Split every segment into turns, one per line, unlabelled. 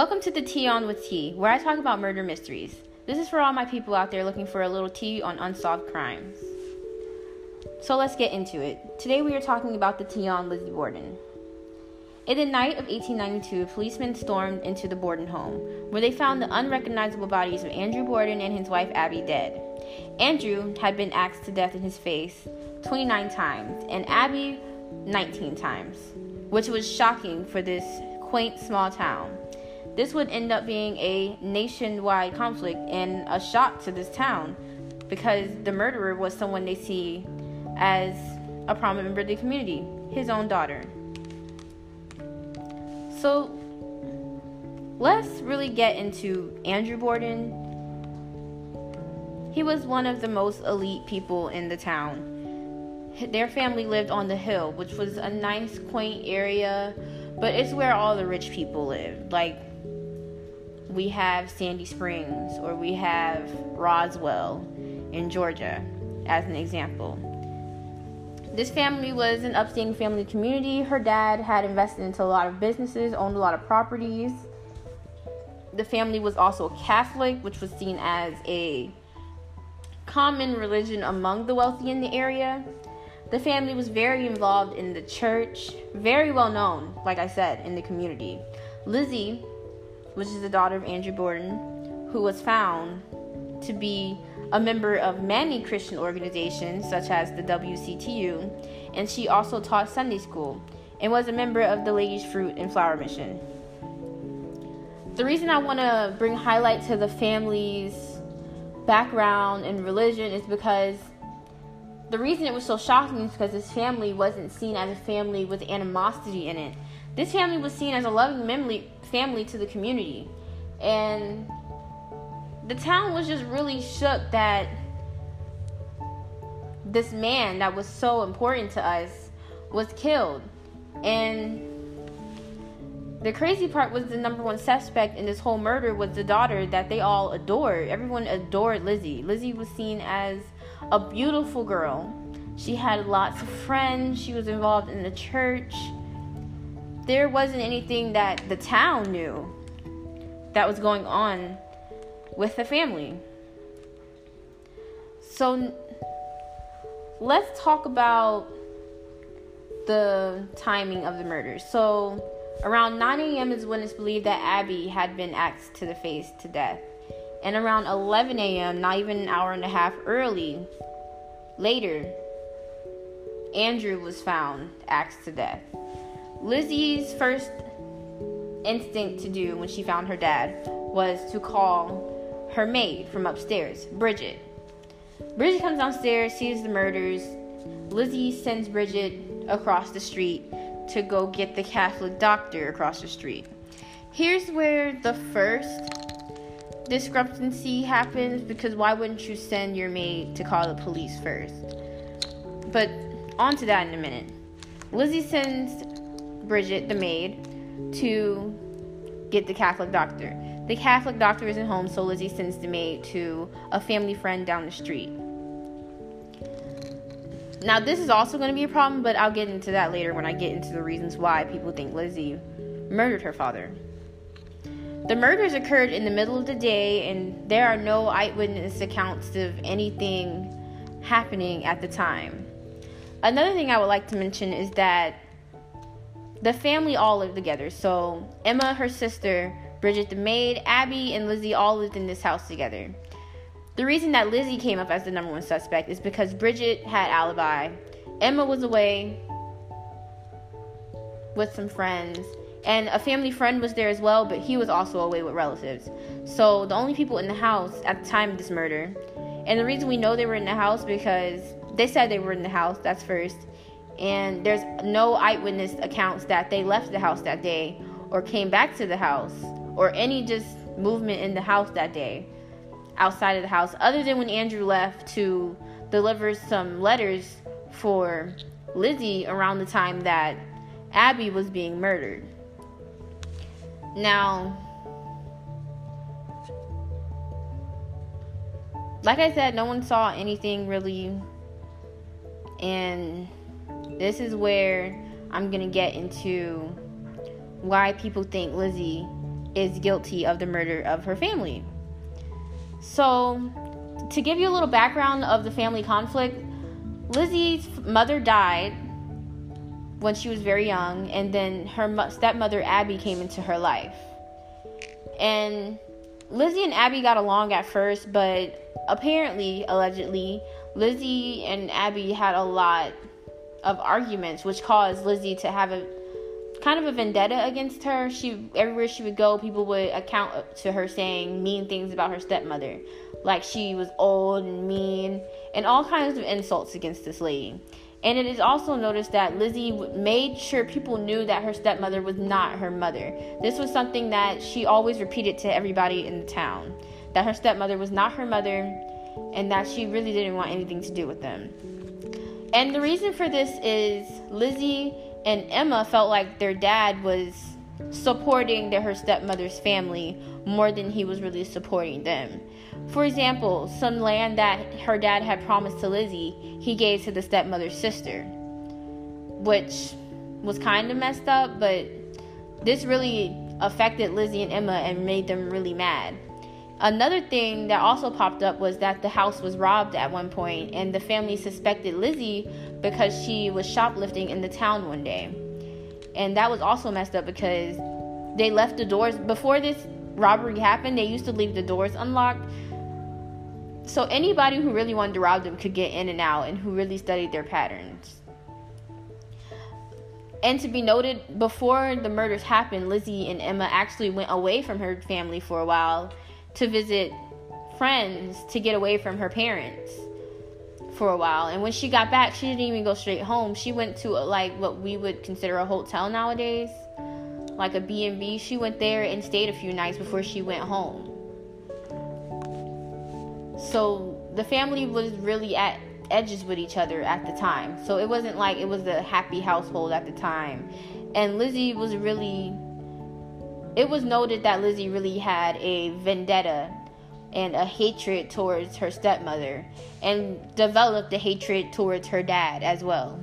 Welcome to the Tea on with Tea, where I talk about murder mysteries. This is for all my people out there looking for a little tea on unsolved crimes. So let's get into it. Today we are talking about the tea on Lizzie Borden. In the night of 1892, policemen stormed into the Borden home, where they found the unrecognizable bodies of Andrew Borden and his wife Abby dead. Andrew had been axed to death in his face 29 times, and Abby 19 times, which was shocking for this quaint small town. This would end up being a nationwide conflict and a shock to this town because the murderer was someone they see as a prominent member of the community, his own daughter. So let's really get into Andrew Borden. He was one of the most elite people in the town. Their family lived on the hill, which was a nice, quaint area, but it's where all the rich people live. Like we have Sandy Springs or we have Roswell in Georgia, as an example. This family was an upstanding family community. Her dad had invested into a lot of businesses, owned a lot of properties. The family was also Catholic, which was seen as a common religion among the wealthy in the area. The family was very involved in the church, very well known, like I said, in the community. Lizzie which is the daughter of Andrew Borden, who was found to be a member of many Christian organizations such as the WCTU, and she also taught Sunday school and was a member of the Ladies Fruit and Flower Mission. The reason I want to bring highlight to the family's background and religion is because the reason it was so shocking is because this family wasn't seen as a family with animosity in it. This family was seen as a loving family, family to the community. And the town was just really shook that this man that was so important to us was killed. And the crazy part was the number one suspect in this whole murder was the daughter that they all adored. Everyone adored Lizzie. Lizzie was seen as a beautiful girl. She had lots of friends. She was involved in the church there wasn't anything that the town knew that was going on with the family. So let's talk about the timing of the murders. So around 9 a.m. is when it's believed that Abby had been axed to the face to death. And around 11 a.m., not even an hour and a half early, later, Andrew was found axed to death. Lizzie's first instinct to do when she found her dad was to call her maid from upstairs, Bridget. Bridget comes downstairs, sees the murders. Lizzie sends Bridget across the street to go get the Catholic doctor across the street. Here's where the first discrepancy happens because why wouldn't you send your maid to call the police first? But on to that in a minute. Lizzie sends Bridget, the maid, to get the Catholic doctor. The Catholic doctor isn't home, so Lizzie sends the maid to a family friend down the street. Now, this is also going to be a problem, but I'll get into that later when I get into the reasons why people think Lizzie murdered her father. The murders occurred in the middle of the day, and there are no eyewitness accounts of anything happening at the time. Another thing I would like to mention is that the family all lived together. So Emma, her sister, Bridget the maid, Abby, and Lizzie all lived in this house together. The reason that Lizzie came up as the number one suspect is because Bridget had alibi. Emma was away with some friends, and a family friend was there as well, but he was also away with relatives. So the only people in the house at the time of this murder, and the reason we know they were in the house because they said they were in the house. That's first and there's no eyewitness accounts that they left the house that day or came back to the house or any just movement in the house that day outside of the house other than when Andrew left to deliver some letters for Lizzie around the time that Abby was being murdered. Now, like I said, no one saw anything really and this is where I'm going to get into why people think Lizzie is guilty of the murder of her family. So, to give you a little background of the family conflict, Lizzie's mother died when she was very young, and then her stepmother Abby came into her life. And Lizzie and Abby got along at first, but apparently, allegedly, Lizzie and Abby had a lot of arguments, which caused Lizzie to have a kind of a vendetta against her. She everywhere she would go, people would account to her saying mean things about her stepmother, like she was old and mean, and all kinds of insults against this lady. And it is also noticed that Lizzie made sure people knew that her stepmother was not her mother. This was something that she always repeated to everybody in the town that her stepmother was not her mother and that she really didn't want anything to do with them. And the reason for this is Lizzie and Emma felt like their dad was supporting their, her stepmother's family more than he was really supporting them. For example, some land that her dad had promised to Lizzie, he gave to the stepmother's sister, which was kind of messed up, but this really affected Lizzie and Emma and made them really mad. Another thing that also popped up was that the house was robbed at one point, and the family suspected Lizzie because she was shoplifting in the town one day. And that was also messed up because they left the doors before this robbery happened, they used to leave the doors unlocked. So anybody who really wanted to rob them could get in and out and who really studied their patterns. And to be noted, before the murders happened, Lizzie and Emma actually went away from her family for a while to visit friends to get away from her parents for a while. And when she got back, she didn't even go straight home. She went to a, like what we would consider a hotel nowadays, like a B&B. She went there and stayed a few nights before she went home. So the family was really at edges with each other at the time. So it wasn't like it was a happy household at the time. And Lizzie was really it was noted that Lizzie really had a vendetta and a hatred towards her stepmother and developed a hatred towards her dad as well.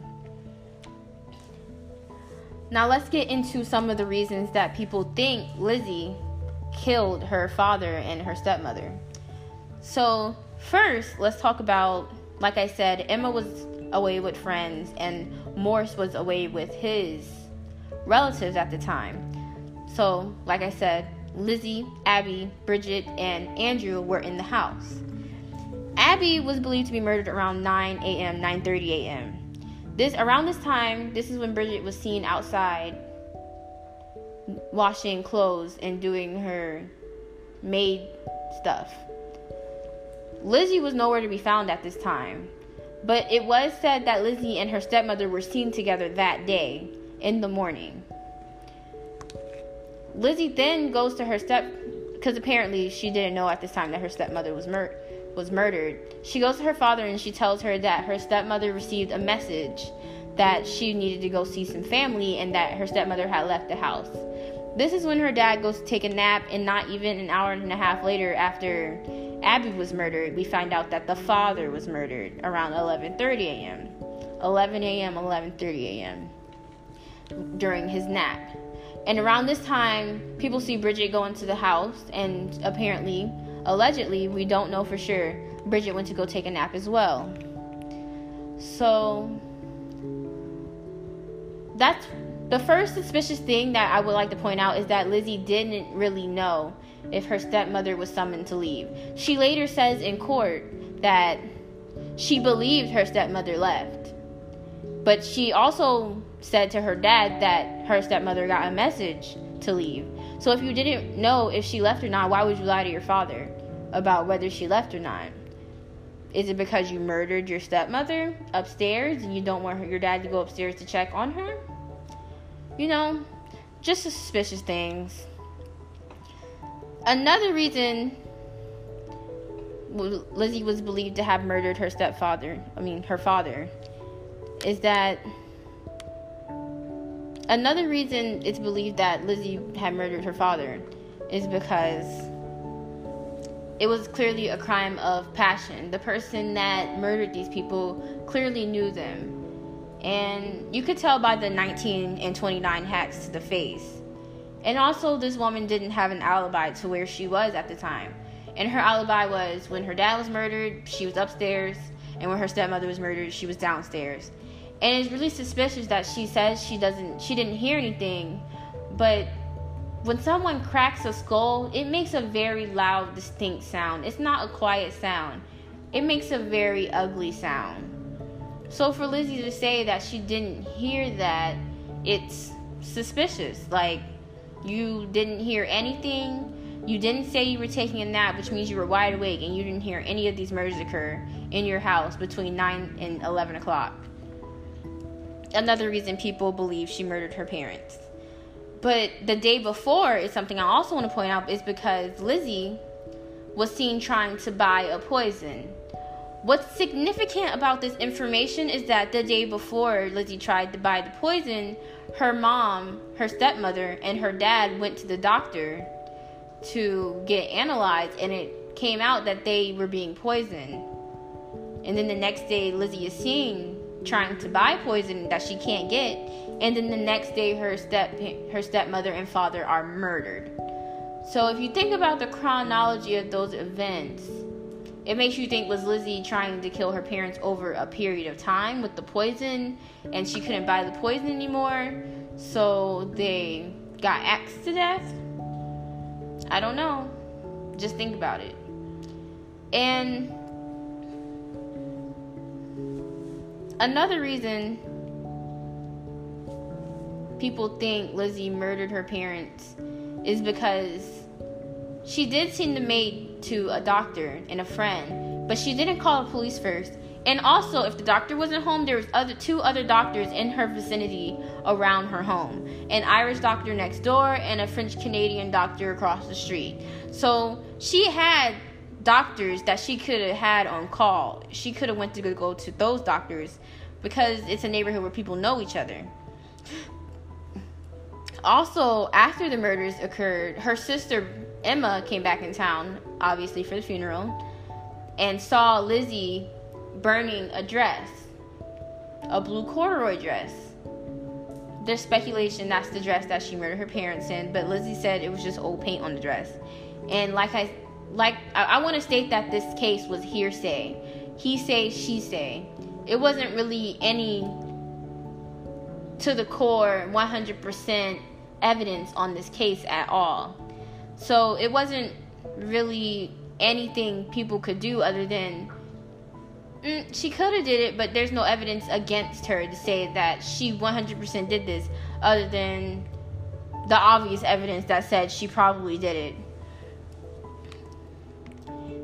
Now, let's get into some of the reasons that people think Lizzie killed her father and her stepmother. So, first, let's talk about, like I said, Emma was away with friends and Morse was away with his relatives at the time. So, like I said, Lizzie, Abby, Bridget, and Andrew were in the house. Abby was believed to be murdered around 9 a.m., 9:30 a.m. This around this time, this is when Bridget was seen outside washing clothes and doing her maid stuff. Lizzie was nowhere to be found at this time, but it was said that Lizzie and her stepmother were seen together that day in the morning. Lizzie then goes to her step because apparently she didn't know at this time that her stepmother was mur- was murdered. She goes to her father and she tells her that her stepmother received a message that she needed to go see some family and that her stepmother had left the house. This is when her dad goes to take a nap and not even an hour and a half later after Abby was murdered, we find out that the father was murdered around 11:30 a.m. 11 a.m. 11:30 a.m. during his nap. And around this time, people see Bridget go into the house, and apparently, allegedly, we don't know for sure, Bridget went to go take a nap as well. So, that's the first suspicious thing that I would like to point out is that Lizzie didn't really know if her stepmother was summoned to leave. She later says in court that she believed her stepmother left. But she also said to her dad that her stepmother got a message to leave. So if you didn't know if she left or not, why would you lie to your father about whether she left or not? Is it because you murdered your stepmother upstairs and you don't want her, your dad to go upstairs to check on her? You know, just suspicious things. Another reason Lizzie was believed to have murdered her stepfather, I mean, her father, is that Another reason it's believed that Lizzie had murdered her father is because it was clearly a crime of passion. The person that murdered these people clearly knew them. And you could tell by the 19 and 29 hacks to the face. And also, this woman didn't have an alibi to where she was at the time. And her alibi was when her dad was murdered, she was upstairs, and when her stepmother was murdered, she was downstairs. And it's really suspicious that she says she doesn't, she didn't hear anything, but when someone cracks a skull, it makes a very loud, distinct sound. It's not a quiet sound. It makes a very ugly sound. So for Lizzie to say that she didn't hear that, it's suspicious. Like you didn't hear anything. You didn't say you were taking a nap, which means you were wide awake and you didn't hear any of these murders occur in your house between 9 and 11 o'clock. Another reason people believe she murdered her parents. But the day before is something I also want to point out is because Lizzie was seen trying to buy a poison. What's significant about this information is that the day before Lizzie tried to buy the poison, her mom, her stepmother, and her dad went to the doctor to get analyzed, and it came out that they were being poisoned. And then the next day, Lizzie is seen trying to buy poison that she can't get, and then the next day, her step her stepmother and father are murdered. So if you think about the chronology of those events, it makes you think was Lizzie trying to kill her parents over a period of time with the poison and she couldn't buy the poison anymore, so they got axed to death? I don't know. Just think about it. And another reason people think Lizzie murdered her parents is because she did send the maid to a doctor and a friend, but she didn't call the police first. And also, if the doctor wasn't home, there was other two other doctors in her vicinity around her home. An Irish doctor next door and a French Canadian doctor across the street. So she had doctors that she could have had on call. She could have went to go to those doctors because it's a neighborhood where people know each other. Also, after the murders occurred, her sister Emma came back in town, obviously for the funeral, and saw Lizzie burning a dress, a blue corduroy dress. There's speculation that's the dress that she murdered her parents in, but Lizzie said it was just old paint on the dress. And like I like I, I want to state that this case was hearsay. He say, she say. It wasn't really any to the core 100% evidence on this case at all. So it wasn't really anything people could do other than mm, she could have did it, but there's no evidence against her to say that she 100% did this other than the obvious evidence that said she probably did it.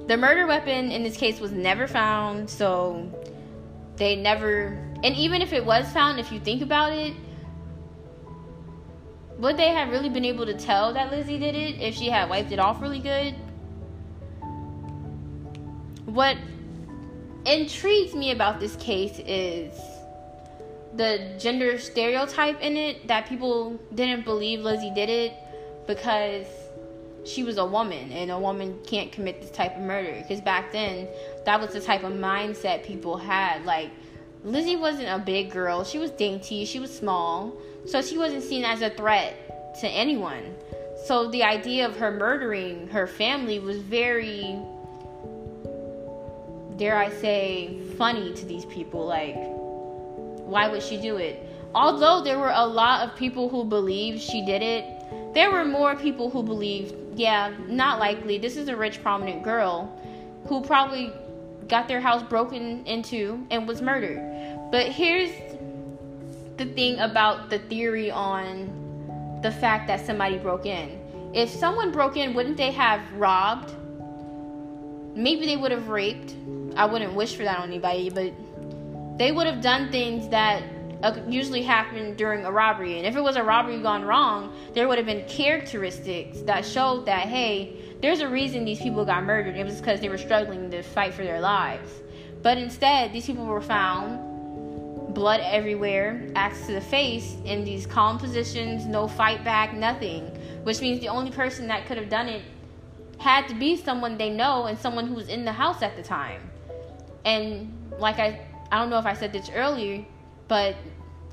The murder weapon in this case was never found, so they never and even if it was found, if you think about it, would they have really been able to tell that Lizzie did it if she had wiped it off really good? What intrigues me about this case is the gender stereotype in it that people didn't believe Lizzie did it because she was a woman and a woman can't commit this type of murder because back then that was the type of mindset people had like Lizzie wasn't a big girl she was dainty she was small so she wasn't seen as a threat to anyone. So the idea of her murdering her family was very, dare I say, funny to these people. Like, why would she do it? Although there were a lot of people who believed she did it, there were more people who believed, yeah, not likely. This is a rich, prominent girl who probably got their house broken into and was murdered. But here's the thing about the theory on the fact that somebody broke in. If someone broke in, wouldn't they have robbed? Maybe they would have raped. I wouldn't wish for that on anybody, but they would have done things that usually happen during a robbery. And if it was a robbery gone wrong, there would have been characteristics that showed that, hey, there's a reason these people got murdered. It was because they were struggling to fight for their lives. But instead, these people were found blood everywhere, axe to the face, in these calm positions, no fight back, nothing. Which means the only person that could have done it had to be someone they know and someone who was in the house at the time. And like I, I don't know if I said this earlier, but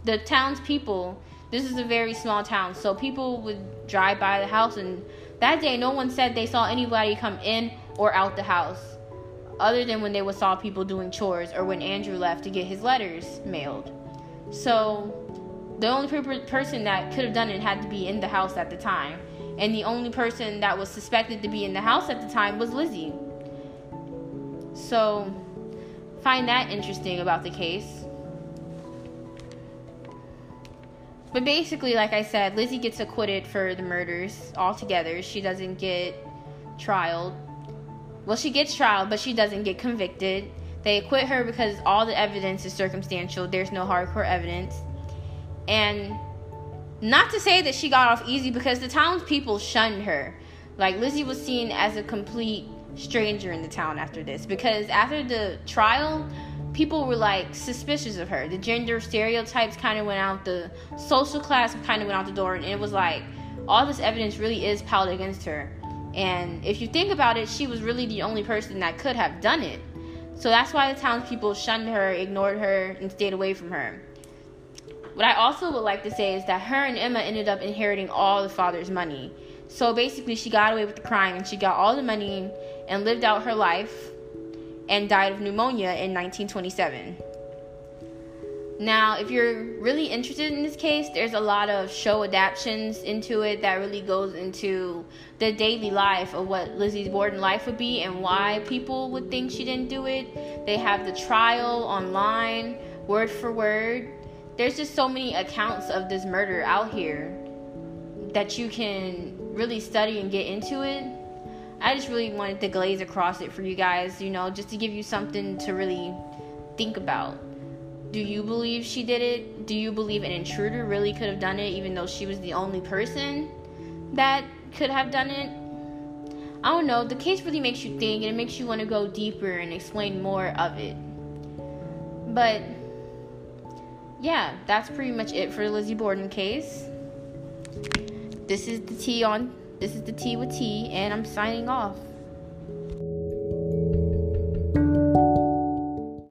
the townspeople this is a very small town, so people would drive by the house, and that day, no one said they saw anybody come in or out the house, other than when they would saw people doing chores or when Andrew left to get his letters mailed. So, the only per- person that could have done it had to be in the house at the time, and the only person that was suspected to be in the house at the time was Lizzie. So, find that interesting about the case. But basically, like I said, Lizzie gets acquitted for the murders altogether. She doesn't get trialed. Well, she gets trialed, but she doesn't get convicted. They acquit her because all the evidence is circumstantial. There's no hardcore evidence. And not to say that she got off easy because the townspeople shunned her. Like Lizzie was seen as a complete stranger in the town after this because after the trial, people were like suspicious of her. The gender stereotypes kind of went out, the social class kind of went out the door, and it was like all this evidence really is piled against her. And if you think about it, she was really the only person that could have done it. So that's why the townspeople shunned her, ignored her, and stayed away from her. What I also would like to say is that her and Emma ended up inheriting all the father's money. So basically, she got away with the crime and she got all the money and lived out her life and died of pneumonia in 1927. Now, if you're really interested in this case, there's a lot of show adaptations into it that really goes into the daily life of what Lizzie Borden life would be and why people would think she didn't do it. They have the trial online, word for word. There's just so many accounts of this murder out here that you can really study and get into it. I just really wanted to glaze across it for you guys, you know, just to give you something to really think about. Do you believe she did it? Do you believe an intruder really could have done it, even though she was the only person that could have done it? I don't know. The case really makes you think and it makes you want to go deeper and explain more of it. But yeah, that's pretty much it for the Lizzie Borden case. This is the tea on this is the tea with tea, and I'm signing off.